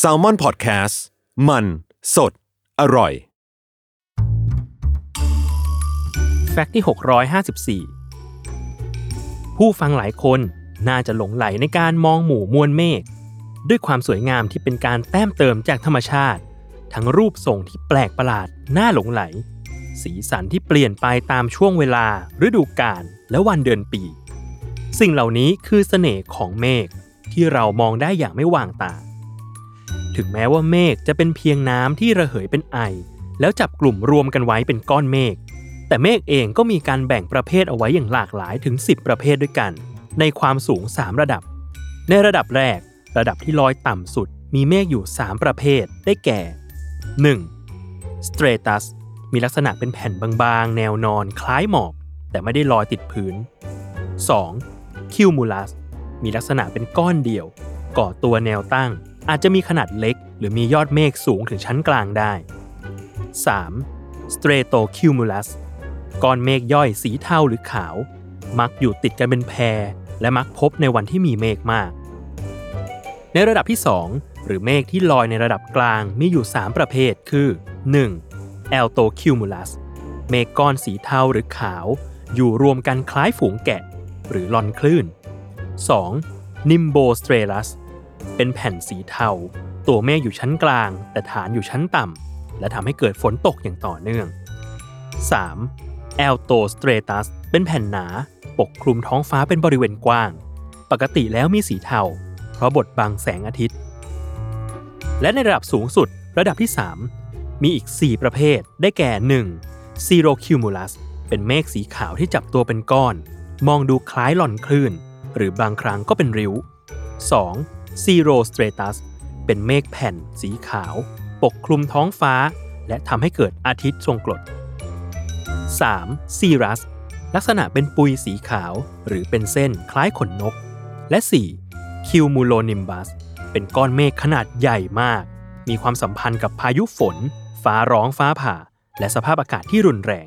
s a l ม o n PODCAST มัน สด อร่อย แฟกต์ที่ 654 ผู้ฟังหลายคนน่าจะหลงไหลในการมองหมู่มวลเมฆ ด้วยความสวยงามที่เป็นการแต้มเติมจากธรรมชาติ ทั้งรูปทรงที่แปลกประหลาดน่าหลงไหล สีสันที่เปลี่ยนไปตามช่วงเวลา ฤดูกาลและวันเดือนปี สิ่งเหล่านี้คือเสน่ห์ของเมฆ ที่เรามองได้อย่างไม่วางตา ถึงแม้ว่าเมฆจะเป็นเพียงน้ำที่ระเหยเป็นไอ แล้วจับกลุ่มรวมกันไว้เป็นก้อนเมฆแต่เมฆเองก็มีการแบ่งประเภทเอาไว้อย่างหลากหลายถึง 10 ประเภทด้วยกัน ในความสูง 3 ระดับ ในระดับแรก ระดับที่ลอยต่ำสุด มีเมฆอยู่ 3 ประเภทได้แก่ 1. stratus มีลักษณะเป็นแผ่นบางๆ แนวนอนคล้ายหมอก แต่ไม่ได้ลอยติดพื้น 2. cumulus มีลักษณะเป็นก้อนเดี่ยว ก่อตัวแนวตั้ง อาจจะมีขนาดเล็ก หรือมียอดเมฆสูงถึงชั้นกลางได้ 3. stratocumulus ก้อนเมฆย่อยสีเทาหรือขาว มักอยู่ติดกันเป็นแพร และมักพบในวันที่มีเมฆมาก ในระดับที่ 2 หรือเมฆที่ลอยในระดับกลางมีอยู่ 3 ประเภทคือ 1. altocumulus เมฆก้อนสีเทาหรือขาว อยู่รวมกันคล้ายฝูงแกะ หรือลอนคลื่น 2. nimbostratus เป็นแผ่นสีเทา ตัวเมฆอยู่ชั้นกลาง แต่ฐานอยู่ชั้นต่ำ และทำให้เกิดฝนตกอย่างต่อเนื่อง 3. altostratus เป็นแผ่นหนา ปกคลุมท้องฟ้าเป็นบริเวณกว้าง ปกติแล้วมีสีเทา เพราะบดบังแสงอาทิตย์ และในระดับสูงสุดระดับที่ 3 มีอีก 4 ประเภท ได้แก่ 1. cirrocumulus เป็นเมฆสีขาวที่จับตัวเป็นก้อน มองดูคล้ายหล่อนคลื่น หรือบางครั้งก็เป็นริ้ว 2. Zero Stratus เป็นเมฆแผ่น สีขาว ปกคลุมท้องฟ้า และทำให้เกิดอาทิตย์ทรงกรด 3. Cirrus ลักษณะเป็นปุยสีขาวหรือเป็นเส้นคล้ายขนนก และ 4. Cumulonimbus เป็นก้อนเมฆขนาดใหญ่มาก มีความสัมพันธ์กับพายุฝน ฟ้าร้องฟ้าผ่า และสภาพอากาศที่รุนแรง